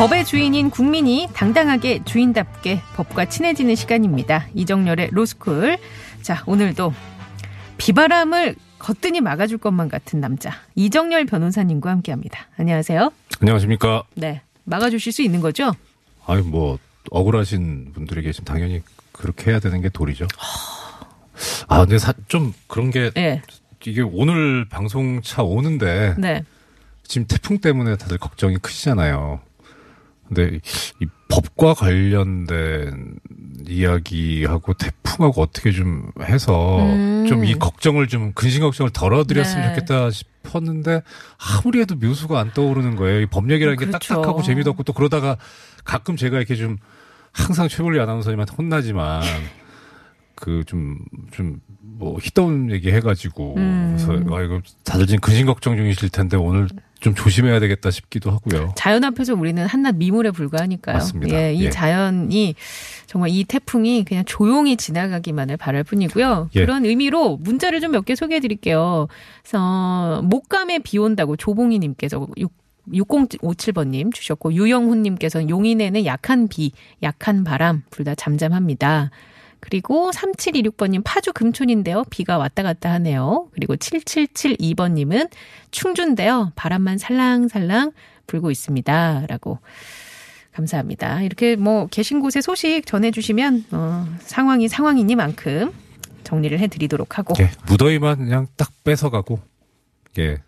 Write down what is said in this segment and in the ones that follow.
법의 주인인 국민이 당당하게 주인답게 법과 친해지는 시간입니다. 이정열의 로스쿨. 자, 오늘도 비바람을 거뜬히 막아줄 것만 같은 남자 이정열 변호사님과 함께합니다. 안녕하세요. 안녕하십니까. 네, 막아주실 수 있는 거죠? 아니 뭐 억울하신 분들이 계시면 당연히 그렇게 해야 되는 게 도리죠. 아 근데 사, 좀 그런 게 네, 이게 오늘 방송 차 오는데 네. 지금 태풍 때문에 다들 걱정이 크시잖아요. 근데 이 법과 관련된 이야기하고 태풍하고 어떻게 좀 해서 음. 좀이 걱정을 좀 근심 걱정을 덜어드렸으면 네. 좋겠다 싶었는데 아무리 해도 묘수가 안 떠오르는 거예요. 이 법 얘기라는 게 그렇죠. 딱딱하고 재미도 없고 또 그러다가 가끔 제가 이렇게 좀 항상 최불리 아나운서님한테 혼나지만 그 좀 좀뭐 희떠운 얘기 해가지고 음. 그래서 아 이거 다들 지금 근심 걱정 중이실 텐데 오늘 좀 조심해야 되겠다 싶기도 하고요. 자연 앞에서 우리는 한낱 미물에 불과하니까요. 맞습니다. 예, 이 예. 자연이 정말 이 태풍이 그냥 조용히 지나가기만을 바랄 뿐이고요. 예. 그런 의미로 문자를 좀 몇 개 소개해 드릴게요. 그래서 목감에 비 온다고 조봉희 님께서 6057번님 주셨고 유영훈님께서는 용인에는 약한 비, 약한 바람 둘 다 잠잠합니다. 그리고 3726번님 파주 금촌인데요. 비가 왔다 갔다 하네요. 그리고 7772번님은 충주인데요. 바람만 살랑살랑 불고 있습니다. 라고 감사합니다. 이렇게 뭐 계신 곳에 소식 전해주시면 어, 상황이 상황이니만큼 정리를 해드리도록 하고 예, 무더위만 그냥 딱 뺏어가고 예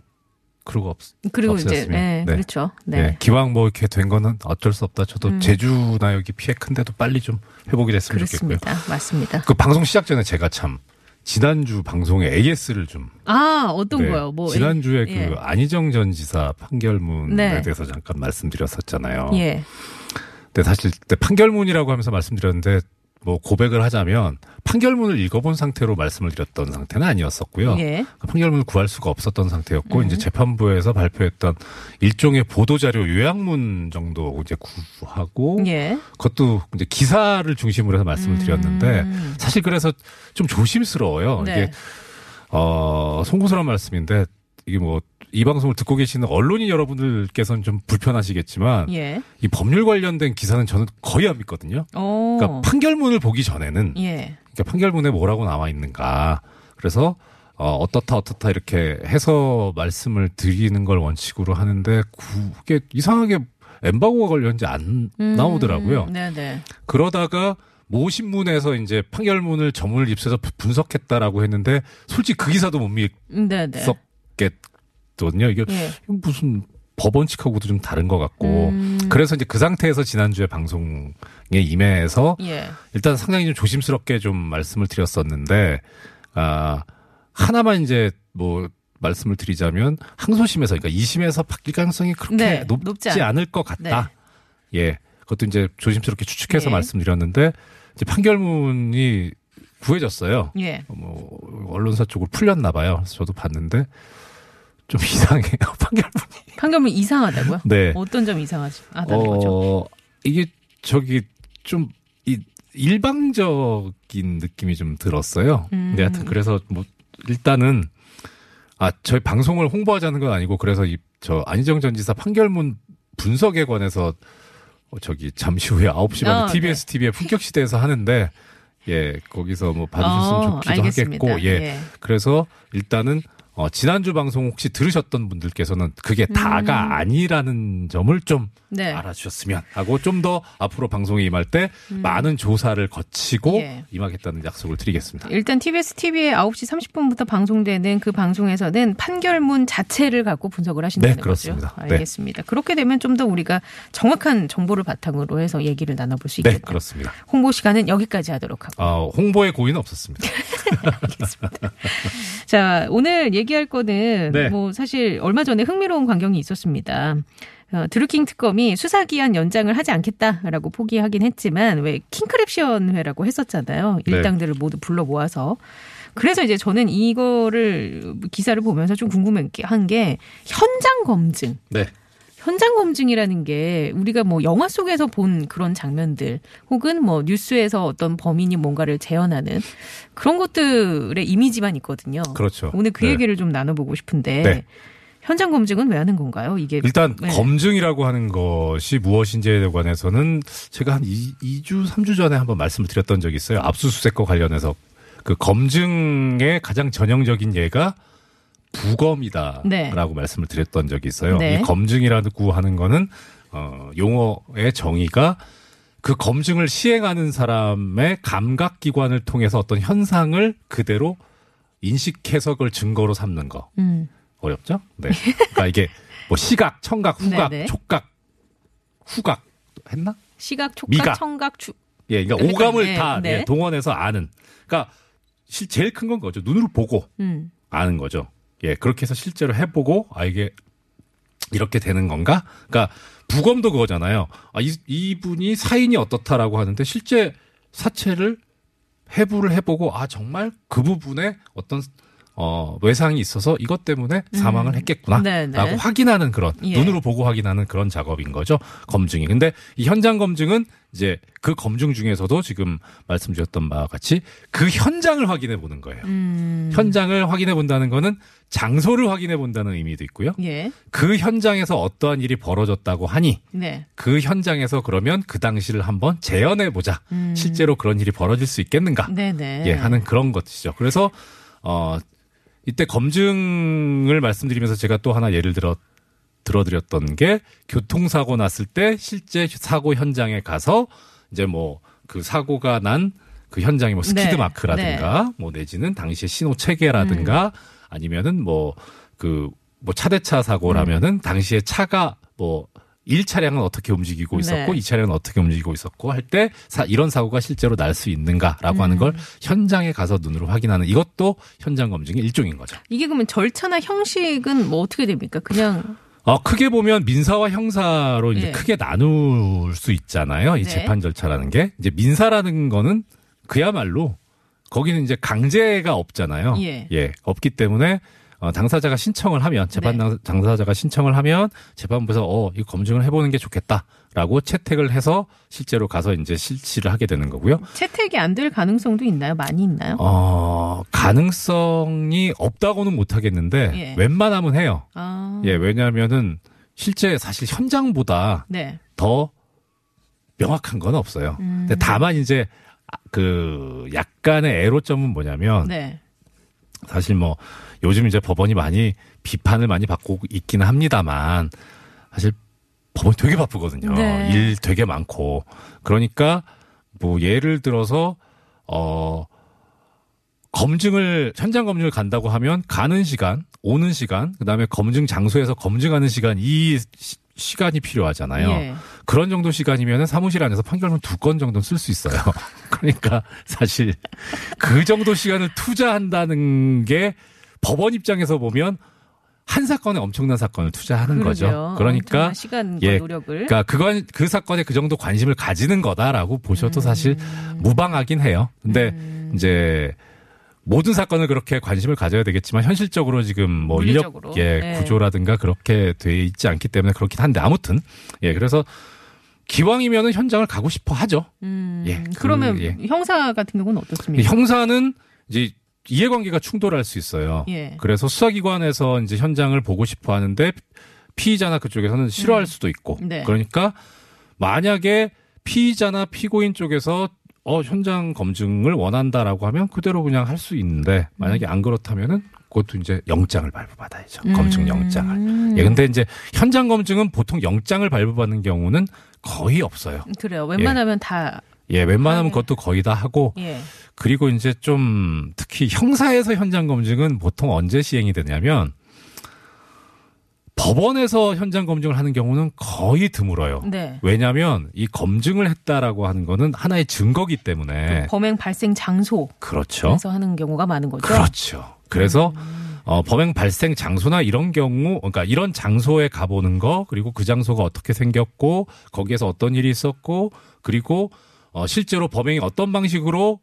그러고 없. 그리고 이제 없었으면. 네, 네. 그렇죠. 네. 예, 기왕 뭐 이렇게 된 거는 어쩔 수 없다. 저도 음. 제주나 여기 피해 큰데도 빨리 좀 회복이 됐으면 좋겠고요. 그렇습니다. 맞습니다. 그 방송 시작 전에 제가 참 지난주 방송에 AS를 좀 아 어떤 네, 거요? 뭐 지난주에 예. 그 안희정 전 지사 판결문에 네. 대해서 잠깐 말씀드렸었잖아요. 예. 근데 사실 그때 판결문이라고 하면서 말씀드렸는데 뭐 고백을 하자면 판결문을 읽어본 상태로 말씀을 드렸던 상태는 아니었었고요. 예. 그 판결문을 구할 수가 없었던 상태였고 음. 이제 재판부에서 발표했던 일종의 보도 자료 요약문 정도 이제 구하고 예. 그것도 이제 기사를 중심으로 해서 말씀을 드렸는데 음. 사실 그래서 좀 조심스러워요. 네. 이게 어 송구스러운 말씀인데 이게 뭐 이 방송을 듣고 계시는 언론인 여러분들께서는 좀 불편하시겠지만 예. 이 법률 관련된 기사는 저는 거의 안 믿거든요. 오. 그러니까 판결문을 보기 전에는 예. 그러니까 판결문에 뭐라고 나와 있는가. 그래서 어, 어떻다 어떻다 이렇게 해서 말씀을 드리는 걸 원칙으로 하는데 그게 이상하게 엠바고가 걸렸는지 안 음. 나오더라고요. 네네. 그러다가 모 신문에서 이제 판결문을 전문을 입수해서 분석했다라고 했는데 솔직히 그 기사도 못 네네. 믿었겠 거든요. 이게 예. 무슨 법원칙하고도 좀 다른 것 같고 음. 그래서 이제 그 상태에서 지난주에 방송에 임해서 예. 일단 상당히 좀 조심스럽게 좀 말씀을 드렸었는데 아 하나만 이제 뭐 말씀을 드리자면 항소심에서 그러니까 2심에서 바뀔 가능성이 그렇게 네, 높지, 높지 않- 않을 것 같다. 예. 그것도 이제 조심스럽게 추측해서 예. 말씀드렸는데 이제 판결문이 구해졌어요. 예. 뭐 언론사 쪽으로 풀렸나 봐요. 그래서 저도 봤는데 좀 이상해요. 판결문이. 판결문 이상하다고요? 네. 어떤 점 이상하지? 거죠. 어, 이게 저기 좀 이, 일방적인 느낌이 좀 들었어요. 음. 근데 하여튼 그래서 뭐 일단은 아 저희 방송을 홍보하자는 건 아니고 그래서 이 저 안희정 전 지사 판결문 분석에 관해서 어, 저기 잠시 후에 9시 반에 어, TBS TV의 품격 시대에서 하는데 예 거기서 뭐 봐주셨으면 어, 좋기도 알겠습니다. 하겠고 예. 예. 그래서 일단은 어, 지난주 방송 혹시 들으셨던 분들께서는 그게 다가 아니라는 점을 좀 음. 네. 알아주셨으면 하고 좀 더 앞으로 방송에 임할 때 많은 조사를 거치고 음. 예. 임하겠다는 약속을 드리겠습니다. 일단 TBS TV에 9시 30분부터 방송되는 그 방송에서는 판결문 자체를 갖고 분석을 하신다는 네, 그렇습니다. 거죠. 네. 알겠습니다. 그렇게 되면 좀 더 우리가 정확한 정보를 바탕으로 해서 얘기를 나눠볼 수 네, 있겠네요. 그렇습니다. 홍보 시간은 여기까지 하도록 하고. 어, 홍보의 고의는 없었습니다. 알겠습니다. 자, 오늘 얘기할 거는 네. 뭐 사실 얼마 전에 흥미로운 광경이 있었습니다. 어, 드루킹 특검이 수사기한 연장을 하지 않겠다라고 포기하긴 했지만 왜 킹크랩시언회라고 했었잖아요. 네. 일당들을 모두 불러 모아서. 그래서 이제 저는 이거를 기사를 보면서 좀 궁금한 게 현장 검증. 네. 현장 검증이라는 게 우리가 뭐 영화 속에서 본 그런 장면들 혹은 뭐 뉴스에서 어떤 범인이 뭔가를 재현하는 그런 것들의 이미지만 있거든요. 그렇죠. 오늘 그 네. 얘기를 좀 나눠보고 싶은데 네. 현장 검증은 왜 하는 건가요? 이게 일단 네. 검증이라고 하는 것이 무엇인지에 관해서는 제가 한 2, 주 3주 전에 한번 말씀을 드렸던 적이 있어요. 압수수색과 관련해서 그 검증의 가장 전형적인 예가 부검이다라고 네. 말씀을 드렸던 적이 있어요. 네. 이 검증이라고 하는 거는 어 용어의 정의가 그 검증을 시행하는 사람의 감각 기관을 통해서 어떤 현상을 그대로 인식 해석을 증거로 삼는 거. 음. 어렵죠? 네. 그러니까 이게 뭐 시각, 청각, 후각, 네네. 촉각, 후각 했나? 시각, 촉각, 미각. 청각, 주 예, 그러니까 그러니까, 오감을 네, 다 네. 예, 동원해서 아는. 그러니까 실 제일 큰 건 거죠. 눈으로 보고 음. 아는 거죠. 예, 그렇게 해서 실제로 해보고 아 이게 이렇게 되는 건가? 그러니까 부검도 그거잖아요. 아, 이, 이분이 사인이 어떻다라고 하는데 실제 사체를 해부를 해보고 아 정말 그 부분에 어떤 어 외상이 있어서 이것 때문에 사망을 음. 했겠구나라고 네네. 확인하는 그런 예. 눈으로 보고 확인하는 그런 작업인 거죠 검증이. 근데 이 현장 검증은 이제 그 검증 중에서도 지금 말씀드렸던 바와 같이 그 현장을 확인해 보는 거예요. 음. 현장을 확인해 본다는 거는 장소를 확인해 본다는 의미도 있고요. 예. 그 현장에서 어떠한 일이 벌어졌다고 하니 네. 그 현장에서 그러면 그 당시를 한번 재현해 보자. 음. 실제로 그런 일이 벌어질 수 있겠는가? 네네. 예, 하는 그런 것이죠. 그래서 어 이때 검증을 말씀드리면서 제가 또 하나 예를 들어 들어드렸던 게 교통사고 났을 때 실제 사고 현장에 가서 이제 뭐 그 사고가 난 그 현장이 뭐 스키드 네, 마크라든가 뭐 내지는 당시의 신호 체계라든가 음. 아니면은 뭐 그뭐 차대차 사고라면은 음. 당시에 차가 뭐 1차량은 어떻게 움직이고 있었고 네. 2차량은 어떻게 움직이고 있었고 할 때 이런 사고가 실제로 날 수 있는가라고 하는 음. 걸 현장에 가서 눈으로 확인하는 이것도 현장 검증의 일종인 거죠. 이게 그러면 절차나 형식은 뭐 어떻게 됩니까? 그냥 어, 크게 보면 민사와 형사로 이제 예. 크게 나눌 수 있잖아요. 이 네. 재판 절차라는 게. 이제 민사라는 거는 그야말로 거기는 이제 강제가 없잖아요. 예. 없기 때문에 어, 당사자가 신청을 하면 재판 당- 당사자가 신청을 하면 재판부에서 어, 이거 검증을 해보는 게 좋겠다라고 채택을 해서 실제로 가서 이제 실시를 하게 되는 거고요. 채택이 안 될 가능성도 있나요? 많이 있나요? 어, 가능성이 없다고는 못 하겠는데 예. 웬만하면 해요. 아. 예, 왜냐하면은 실제 사실 현장보다 네. 더 명확한 건 없어요. 음. 근데 다만 이제 아, 그 약간의 애로점은 뭐냐면 네. 사실 뭐 요즘 이제 법원이 많이 비판을 많이 받고 있기는 합니다만 사실 법원이 되게 바쁘거든요. 네. 일 되게 많고 그러니까 뭐 예를 들어서 어 검증을 현장 검증을 간다고 하면 가는 시간, 오는 시간, 그다음에 검증 장소에서 검증하는 시간 이 시- 시간이 필요하잖아요. 예. 그런 정도 시간이면 사무실 안에서 판결문 두 건 정도는 쓸 수 있어요. 그러니까 사실 그 정도 시간을 투자한다는 게 법원 입장에서 보면 한 사건에 엄청난 사건을 투자하는 거죠. 그러게요. 그러니까 시간과 예, 노력을. 그러니까 그건 그 사건에 그 정도 관심을 가지는 거다라고 보셔도 사실 음. 무방하긴 해요. 근데 이제 모든 사건을 그렇게 관심을 가져야 되겠지만 현실적으로 지금 뭐 물리적으로. 인력 예, 네. 구조라든가 그렇게 돼 있지 않기 때문에 그렇긴 한데 아무튼 예 그래서 기왕이면은 현장을 가고 싶어 하죠. 음, 예, 그, 그러면 예. 형사 같은 경우는 어떻습니까? 형사는 이제 이해관계가 충돌할 수 있어요. 예. 그래서 수사기관에서 이제 현장을 보고 싶어 하는데 피의자나 그쪽에서는 싫어할 수도 있고. 네. 그러니까 만약에 피의자나 피고인 쪽에서 어 현장 검증을 원한다라고 하면 그대로 그냥 할 수 있는데 만약에 안 그렇다면은 그것도 이제 영장을 발부받아야죠. 검증 영장을. 음. 예, 근데 이제 현장 검증은 보통 영장을 발부받는 경우는 거의 없어요. 그래요. 웬만하면 다 예, 웬만하면 아, 네. 그것도 거의 다 하고 예. 그리고 이제 좀 특히 형사에서 현장 검증은 보통 언제 시행이 되냐면 법원에서 현장 검증을 하는 경우는 거의 드물어요. 네. 왜냐하면 이 검증을 했다라고 하는 거는 하나의 증거기 때문에 범행 발생 장소에서 그렇죠. 하는 경우가 많은 거죠. 그렇죠. 그래서 어, 범행 발생 장소나 이런 경우, 그러니까 이런 장소에 가보는 거, 그리고 그 장소가 어떻게 생겼고, 거기에서 어떤 일이 있었고, 그리고 어, 실제로 범행이 어떤 방식으로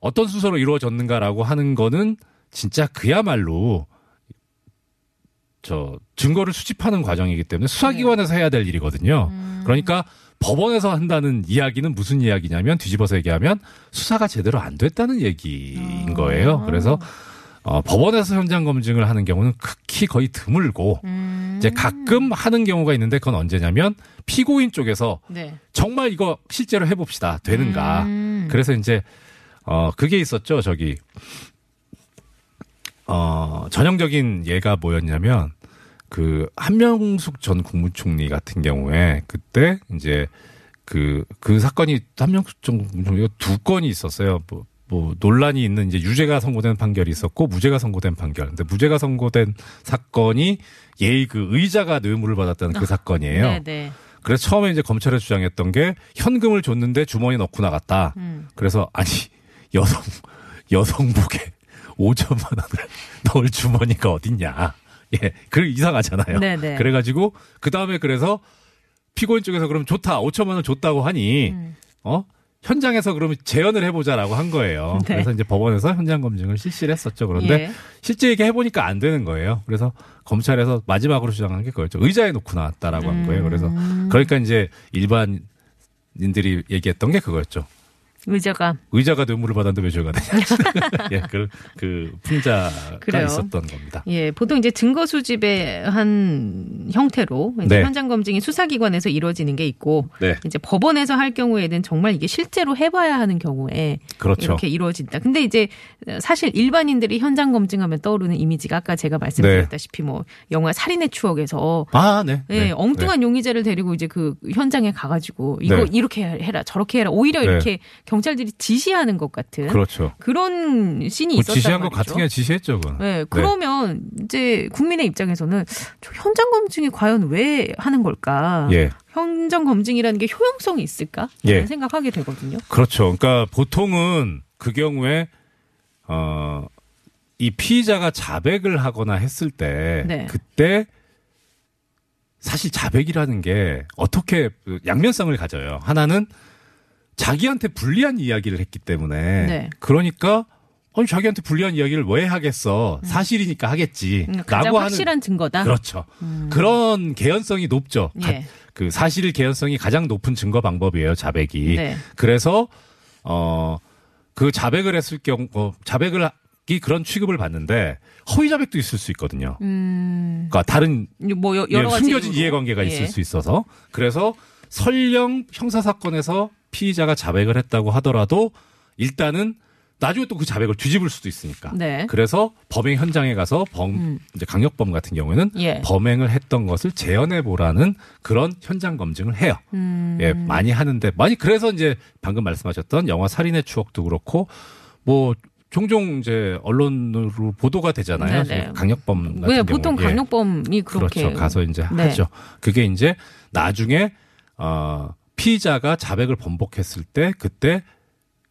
어떤 수사로 이루어졌는가라고 하는 거는 진짜 그야말로 저 증거를 수집하는 과정이기 때문에 수사기관에서 해야 될 일이거든요. 그러니까 법원에서 한다는 이야기는 무슨 이야기냐면 뒤집어서 얘기하면 수사가 제대로 안 됐다는 얘기인 거예요. 그래서 어, 법원에서 현장 검증을 하는 경우는 극히 거의 드물고 음. 이제 가끔 하는 경우가 있는데 그건 언제냐면 피고인 쪽에서 네. 정말 이거 실제로 해봅시다 되는가. 음. 그래서 이제 어 그게 있었죠 저기 어 전형적인 예가 뭐였냐면 그 한명숙 전 국무총리 같은 경우에 그때 이제 그 그 사건이 한명숙 전 국무총리가 두 건이 있었어요. 뭐, 뭐 논란이 있는 이제 유죄가 선고된 판결이 있었고 무죄가 선고된 판결. 근데 무죄가 선고된 사건이 예의 그 의자가 뇌물을 받았다는 그 사건이에요. 네, 네. 그래서 처음에 이제 검찰에 주장했던 게 현금을 줬는데 주머니에 넣고 나갔다. 음. 그래서 아니 여성 여성복에 5천만 원을 넣을 주머니가 어딨냐. 예, 그 이상하잖아요. 네네. 그래가지고 그 다음에 그래서 피고인 쪽에서 그럼 좋다 5천만 원 줬다고 하니 음. 어 현장에서 그러면 재연을 해보자라고 한 거예요. 네. 그래서 이제 법원에서 현장 검증을 실시를 했었죠. 그런데 예. 실제 이게 해보니까 안 되는 거예요. 그래서 검찰에서 마지막으로 주장한 게 그거였죠. 의자에 놓고 나왔다라고 한 거예요. 그래서 음. 그러니까 이제 일반인들이 얘기했던 게 그거였죠. 의자가 의자가 뇌물을 받았는데 왜 죄가 되냐. 예, 그, 그 풍자가 그래요. 있었던 겁니다. 예, 보통 이제 증거 수집의 한 형태로 이제 네. 현장 검증이 수사기관에서 이루어지는 게 있고 네, 이제 법원에서 할 경우에는 정말 이게 실제로 해봐야 하는 경우에 그렇죠. 이렇게 이루어진다. 근데 이제 사실 일반인들이 현장 검증하면 떠오르는 이미지가 아까 제가 말씀드렸다시피 뭐 영화 살인의 추억에서 아, 네. 예, 네. 엉뚱한 용의자를 데리고 이제 그 현장에 가가지고 이거 네. 이렇게 해라 저렇게 해라 오히려 네. 이렇게 경찰들이 지시하는 것 같은 네. 그렇죠. 그런 씬이 뭐 있었단 지시한 것 말이죠. 같은 게 지시했죠, 그건. 네, 그러면 이제 국민의 입장에서는 저 현장 검증이 과연 왜 하는 걸까? 예. 현장 검증이라는 게 효용성이 있을까? 예. 생각하게 되거든요. 그렇죠. 그러니까 보통은 그 경우에 어, 이 피의자가 자백을 하거나 했을 때 네. 그때 사실 자백이라는 게 어떻게 그 양면성을 가져요. 하나는 자기한테 불리한 이야기를 했기 때문에 네. 그러니까 아니 자기한테 불리한 이야기를 왜 하겠어? 사실이니까 하겠지. 음, 가장 라고 하는 확실한 증거다. 그렇죠. 그런 개연성이 높죠. 가- 예. 그 사실 개연성이 가장 높은 증거 방법이에요, 자백이. 네. 그래서 어 그 자백을 했을 경우 어, 자백을 이 그런 취급을 받는데 허위 자백도 있을 수 있거든요. 음, 그러니까 다른 뭐 여- 예, 여러 가지 숨겨진 이유로. 이해관계가 예. 있을 수 있어서 그래서 설령 형사 사건에서 피의자가 자백을 했다고 하더라도 일단은 나중에 또 그 자백을 뒤집을 수도 있으니까. 네. 그래서 범행 현장에 가서 범 음. 이제 강력범 같은 경우에는 예. 범행을 했던 것을 재현해 보라는 그런 현장 검증을 해요. 음, 예, 많이 하는데 많이 그래서 이제 방금 말씀하셨던 영화 살인의 추억도 그렇고 뭐 종종 이제 언론으로 보도가 되잖아요. 네네. 강력범 같은 왜 경우. 보통 예. 강력범이 그렇게 그렇죠. 가서 이제 네. 하죠. 그게 이제 나중에 어 피의자가 자백을 번복했을 때 그때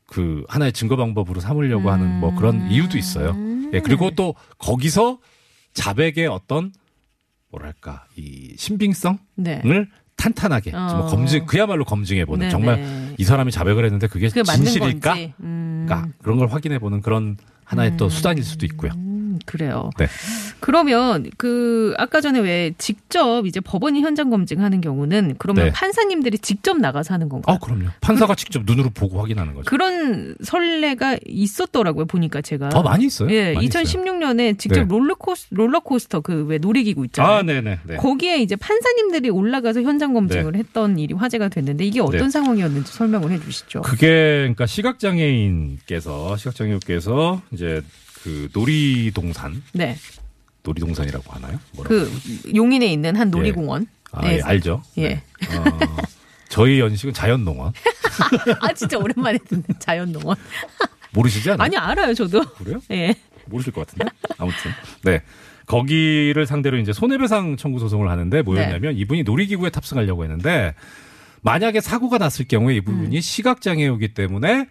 그 하나의 증거 방법으로 삼으려고 하는 뭐 그런 이유도 있어요. 예, 그리고 또 거기서 자백의 어떤 뭐랄까 이 신빙성을 네. 탄탄하게 어. 뭐 검증 그야말로 검증해 보는 네네. 정말 이 사람이 자백을 했는데 그게 그게 진실일까? 음, 그러니까 그런 걸 확인해 보는 그런 하나의 또 수단일 수도 있고요. 음, 그래요. 네. 그러면 그 아까 전에 왜 직접 이제 법원이 현장 검증하는 경우는 그러면 네. 판사님들이 직접 나가서 하는 건가요? 아, 그럼요. 판사가 직접 눈으로 보고 확인하는 거죠. 그런 선례가 있었더라고요 보니까 제가. 더 많이 있어요. 예, 많이 있어요. 2016년에 직접 네. 롤러코스 롤러코스터 그 왜 놀이기구 있잖아요. 아, 네네. 네. 거기에 이제 판사님들이 올라가서 현장 검증을 했던 일이 화제가 됐는데 이게 어떤 네. 상황이었는지 설명을 해 주시죠. 그게 그러니까 시각 장애인께서 시각 장애인께서 이제 그 놀이동산 네, 놀이동산이라고 하나요? 뭐라고? 그 용인에 있는 한 놀이공원. 아, 네. 예, 알죠. 예. 네. 어, 저희 연식은 자연농원 아 진짜 오랜만에 듣는 자연농원. 모르시지 않아요? 아니 알아요 저도. 그래요? 예. 모르실 것 같은데. 아무튼. 네. 거기를 상대로 이제 손해배상 청구 소송을 하는데 뭐였냐면 이분이 놀이기구에 탑승하려고 했는데 만약에 사고가 났을 경우에 이분이 음. 시각장애우기 때문에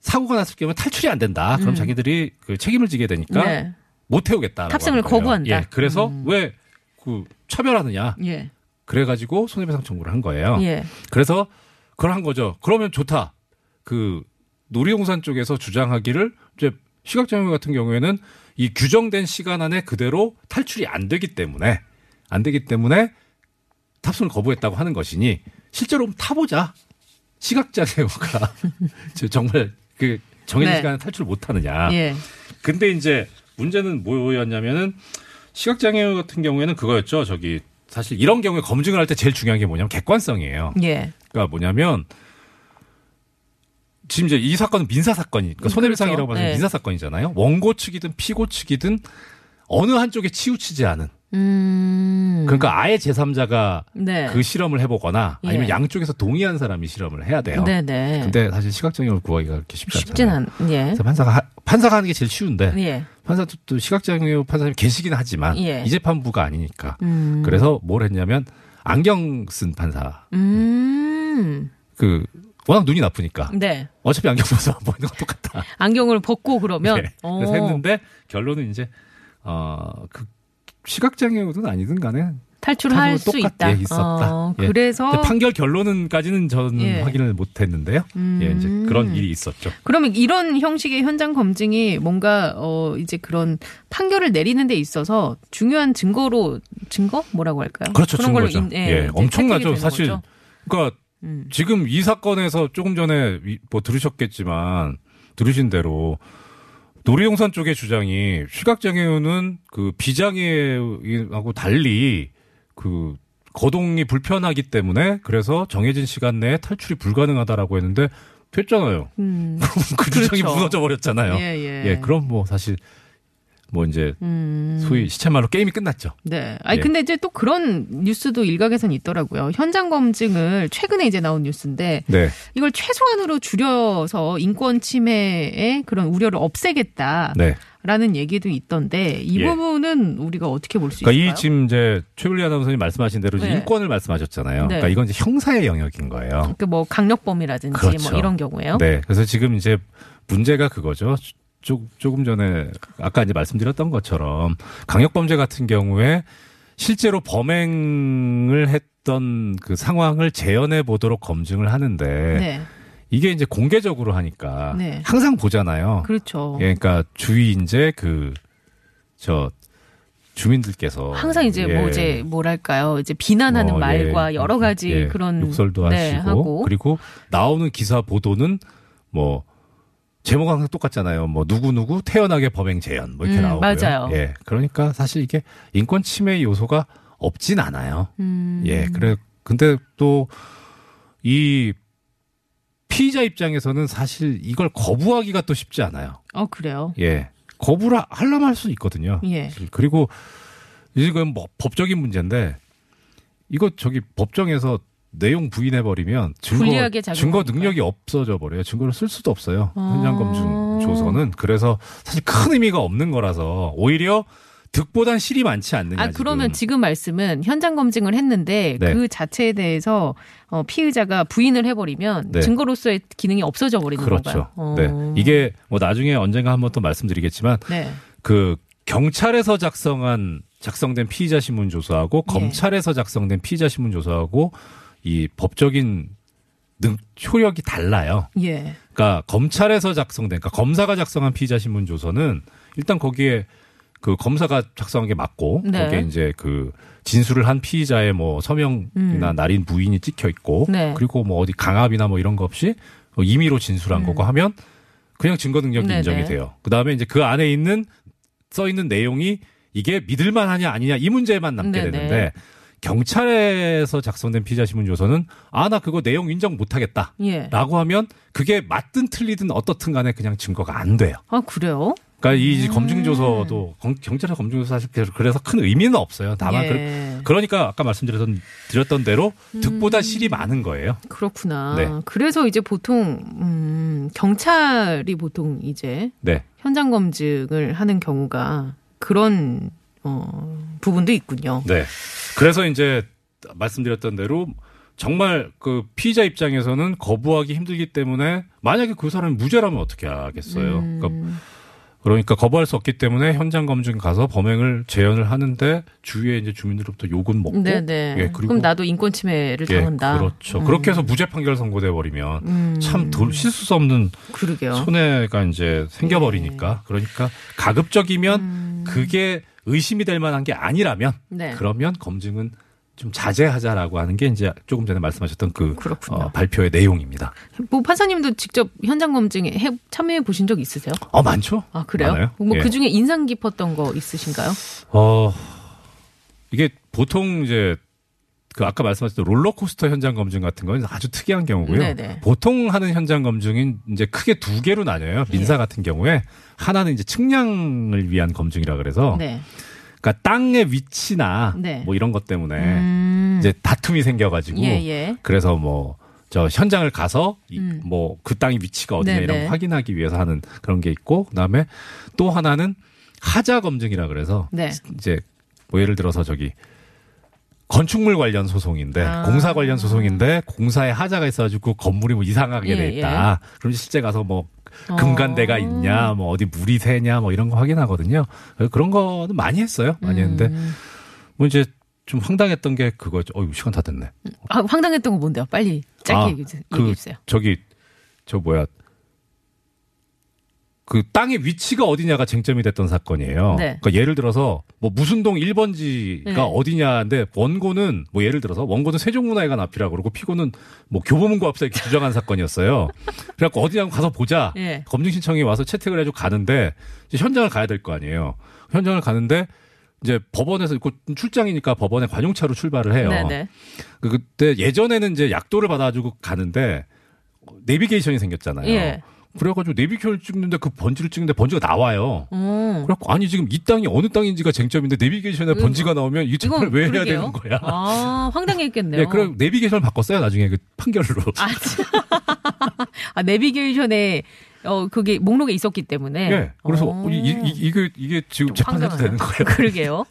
사고가 났을 경우에 탈출이 안 된다. 그럼 자기들이 그 책임을 지게 되니까 음. 네. 못 태우겠다. 탑승을 거부한다. 예. 그래서 음. 왜그 차별하느냐. 예. 그래가지고 손해배상 청구를 한 거예요. 예. 그래서 그걸 한 거죠. 그러면 좋다. 그 놀이동산 쪽에서 주장하기를 이제 시각장애 같은 경우에는 이 규정된 시간 안에 그대로 탈출이 안 되기 때문에 안 되기 때문에 탑승을 거부했다고 하는 것이니 실제로 타보자. 시각장애우가 저 정말 그 정해진 네. 시간에 탈출 못 하느냐. 예. 근데 이제 문제는 뭐였냐면은 시각장애 같은 경우에는 그거였죠. 저기 사실 이런 경우에 검증을 할 때 제일 중요한 게 뭐냐면 객관성이에요. 예. 그러니까 뭐냐면 지금 이제 이 사건은 민사 사건이 그러니까 손해배상이라고 그렇죠. 봐서 네. 민사 사건이잖아요. 원고 측이든 피고 측이든 어느 한쪽에 치우치지 않은 음. 그러니까 아예 제3자가 네. 그 실험을 해보거나 아니면 예. 양쪽에서 동의한 사람이 실험을 해야 돼요. 네네. 근데 사실 시각장애를 구하기가 그렇게 쉽지 쉽진 않잖아요. 않. 예. 그래서 판사가 하- 판사가 하는 게 제일 쉬운데 예. 판사도 또 시각장애 판사님 계시긴 하지만 예. 이 재판부가 아니니까 음. 그래서 뭘 했냐면 안경 쓴 판사 음. 그 워낙 눈이 나쁘니까 네. 어차피 안경 벗어 안 보이는 건 똑같다. 안경을 벗고 그러면. 네. 어. 그래서 했는데 결론은 이제 어그 시각장애우든 아니든 간에 탈출할 수 있다. 예, 있었다. 어, 예. 그래서 판결 결론은까지는 저는 예. 확인을 못했는데요. 음. 예, 이제 그런 일이 있었죠. 그러면 이런 형식의 현장 검증이 뭔가 어 이제 그런 판결을 내리는 데 있어서 중요한 증거로 증거 뭐라고 할까요? 그렇죠, 그런 걸로 증거죠. 인- 예, 예, 엄청나죠, 사실. 거죠? 그러니까 음. 지금 이 사건에서 조금 전에 이- 뭐 들으셨겠지만 들으신 대로 놀이동산 쪽의 주장이 시각장애우는 그 비장애하고 달리 그 거동이 불편하기 때문에 그래서 정해진 시간 내에 탈출이 불가능하다라고 했는데 됐잖아요. 음. 그 주장이 그렇죠. 무너져 버렸잖아요. 예, 예. 예, 그럼 뭐 사실 뭐 이제 음. 소위 시체말로 게임이 끝났죠. 네. 아니 예. 근데 이제 또 그런 뉴스도 일각에선 있더라고요. 현장 검증을 최근에 이제 나온 뉴스인데 네. 이걸 최소한으로 줄여서 인권 침해의 그런 우려를 없애겠다라는 네. 얘기도 있던데 이 예. 부분은 우리가 어떻게 볼수 그러니까 있을까요? 이 지금 이제 최블리 아나운서님 말씀하신 대로 네. 인권을 말씀하셨잖아요. 네. 그러니까 이건 이제 형사의 영역인 거예요. 그뭐 강력범이라든지 그렇죠. 뭐 이런 경우에요. 네. 그래서 지금 이제 문제가 그거죠. 조, 조금 전에 아까 이제 말씀드렸던 것처럼 강력범죄 같은 경우에 실제로 범행을 했던 그 상황을 재현해 보도록 검증을 하는데 네. 이게 이제 공개적으로 하니까 네. 항상 보잖아요. 그렇죠. 예, 그러니까 주위 이제 그 저 주민들께서 항상 이제 예, 뭐 이제 뭐랄까요 이제 비난하는 뭐, 말과 예, 여러 가지 예, 그런 욕설도 네, 하시고 하고. 그리고 나오는 기사 보도는 뭐 제목 항상 똑같잖아요. 뭐 누구 누구 태연하게 범행 재현 뭐 이렇게 음, 나오고요. 맞아요. 예, 그러니까 사실 이게 인권 침해 요소가 없진 않아요. 음, 예, 그래 근데 또 이 피의자 입장에서는 사실 이걸 거부하기가 또 쉽지 않아요. 어 그래요. 예. 거부를 하려면 할 수 있거든요. 예. 그리고 이건 뭐 법적인 문제인데 이거 저기 법정에서 내용 부인해 버리면 증거. 증거 능력이 없어져 버려요. 증거를 쓸 수도 없어요. 아. 현장 검증 조서는 그래서 사실 큰 의미가 없는 거라서 오히려 득보단 실이 많지 않느냐. 아 그러면 지금. 지금 말씀은 현장 검증을 했는데 네. 그 자체에 대해서 어, 피의자가 부인을 해버리면 네. 증거로서의 기능이 없어져 버리는 그렇죠. 건가요? 어. 네. 이게 뭐 나중에 언젠가 한번 또 말씀드리겠지만 네. 그 경찰에서 작성한 작성된 피의자 신문 조서하고 예. 검찰에서 작성된 피의자 신문 조서하고 이 법적인 능 효력이 달라요. 예. 그러니까 검찰에서 작성된 그러니까 검사가 작성한 피의자 신문 조서는 일단 거기에 그 검사가 작성한 게 맞고 네. 거기에 이제 그 진술을 한 피의자의 뭐 서명이나 날인 부인이 찍혀 있고 음. 네. 그리고 뭐 어디 강압이나 뭐 이런 거 없이 뭐 임의로 진술한 거고 하면 그냥 증거 능력이 음. 네네. 인정이 돼요. 그 다음에 이제 그 안에 있는 써 있는 내용이 이게 믿을 만하냐 아니냐 이 문제만 남게 네네. 되는데 경찰에서 작성된 피의자 신문 조서는 아 나 그거 내용 인정 못 하겠다. 예. 라고 하면 그게 맞든 틀리든 어떻든 간에 그냥 증거가 안 돼요. 아 그래요? 그러니까 이 음. 검증 조서도 경- 경찰의 검증 조서 사실 그래서 큰 의미는 없어요. 다만 예. 그 그러니까 아까 말씀드렸던 드렸던 대로 득보다 실이 많은 거예요. 그렇구나. 네. 그래서 이제 보통 음, 경찰이 보통 이제 네. 현장 검증을 하는 경우가 그런 어, 부분도 있군요. 네. 그래서 이제 말씀드렸던 대로 정말 그 피의자 입장에서는 거부하기 힘들기 때문에 만약에 그 사람이 무죄라면 어떻게 하겠어요. 음. 그러니까, 그러니까 거부할 수 없기 때문에 현장 검증 가서 범행을 재현을 하는데 주위에 이제 주민들로부터 욕은 먹고 네네. 예, 그리고 그럼 나도 인권 침해를 예, 당한다. 그렇죠. 음. 그렇게 해서 무죄 판결 선고돼 버리면 음. 참 돌, 실수 수 없는 그러게요. 손해가 이제 생겨 버리니까 그러니까 가급적이면 음. 그게 의심이 될 만한 게 아니라면 네. 그러면 검증은 좀 자제하자라고 하는 게 이제 조금 전에 말씀하셨던 그. 어, 발표의 내용입니다. 뭐 판사님도 직접 현장 검증에 해, 참여해 보신 적 있으세요? 어 많죠? 아 그래요? 많아요. 뭐 예. 그 중에 인상 깊었던 거 있으신가요? 어 이게 보통 이제 그 아까 말씀하셨던 롤러코스터 현장 검증 같은 건 아주 특이한 경우고요. 네네. 보통 하는 현장 검증은 이제 크게 두 개로 나뉘어요. 예. 민사 같은 경우에 하나는 이제 측량을 위한 검증이라 그래서 네. 그러니까 땅의 위치나 네. 뭐 이런 것 때문에 음. 이제 다툼이 생겨가지고 예, 예. 그래서 뭐 저 현장을 가서 음. 뭐그 땅의 위치가 어디냐 네네. 이런 거 확인하기 위해서 하는 그런 게 있고 그다음에 또 하나는 하자 검증이라 그래서 네. 이제 뭐 예를 들어서 저기 건축물 관련 소송인데 아. 공사 관련 소송인데 공사에 하자가 있어가지고 건물이 뭐 이상하게 예, 돼 있다. 그럼 실제 가서 뭐 금간대가 어. 있냐, 뭐 어디 물이 새냐, 뭐 이런 거 확인하거든요. 그런 거는 많이 했어요. 많이 했는데 음. 뭐 이제 좀 황당했던 게 그거죠. 어유 시간 다 됐네. 아, 황당했던 거 뭔데요? 빨리 짧게 아, 얘기해, 그 얘기해 주세요. 저기 저 뭐야 그 땅의 위치가 어디냐가 쟁점이 됐던 사건이에요. 네. 그러니까 예를 들어서 뭐 무슨 동 1번지가 네. 어디냐인데 원고는 뭐 예를 들어서 원고는 세종문화회관 앞이라고 그러고 피고는 뭐 교보문고 앞서 이렇게 주장한 사건이었어요. 그래갖고 어디냐고 가서 보자. 예. 검증 신청이 와서 채택을 해주고 가는데 이제 현장을 가야 될 거 아니에요. 현장을 가는데 이제 법원에서 곧 출장이니까 법원에 관용차로 출발을 해요. 네네. 그 그때 예전에는 이제 약도를 받아주고 가는데 내비게이션이 생겼잖아요. 예. 그래가지고 내비게이션을 찍는데 그 번지를 찍는데 번지가 나와요. 어. 그래갖고 아니 지금 이 땅이 어느 땅인지가 쟁점인데 내비게이션에 이거- 번지가 나오면 이 재판을 왜 해야. 되는 거야? 아, 황당했겠네요. 예, 그럼 내비게이션을 바꿨어요 나중에 그 판결로. 아, 참. 아, 내비게이션에 어 그게 목록에 있었기 때문에. 예. 그래서 어. 이, 이, 이게 이게 지금 좀 재판해도. 되는 거예요. 그러게요.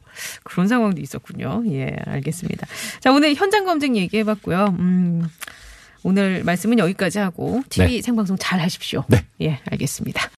그런 상황도 있었군요. 예, 알겠습니다. 자, 오늘 현장 검증 얘기해봤고요. 음, 오늘 말씀은 여기까지 하고 TV 생방송 잘 하십시오. 네. 예, 알겠습니다.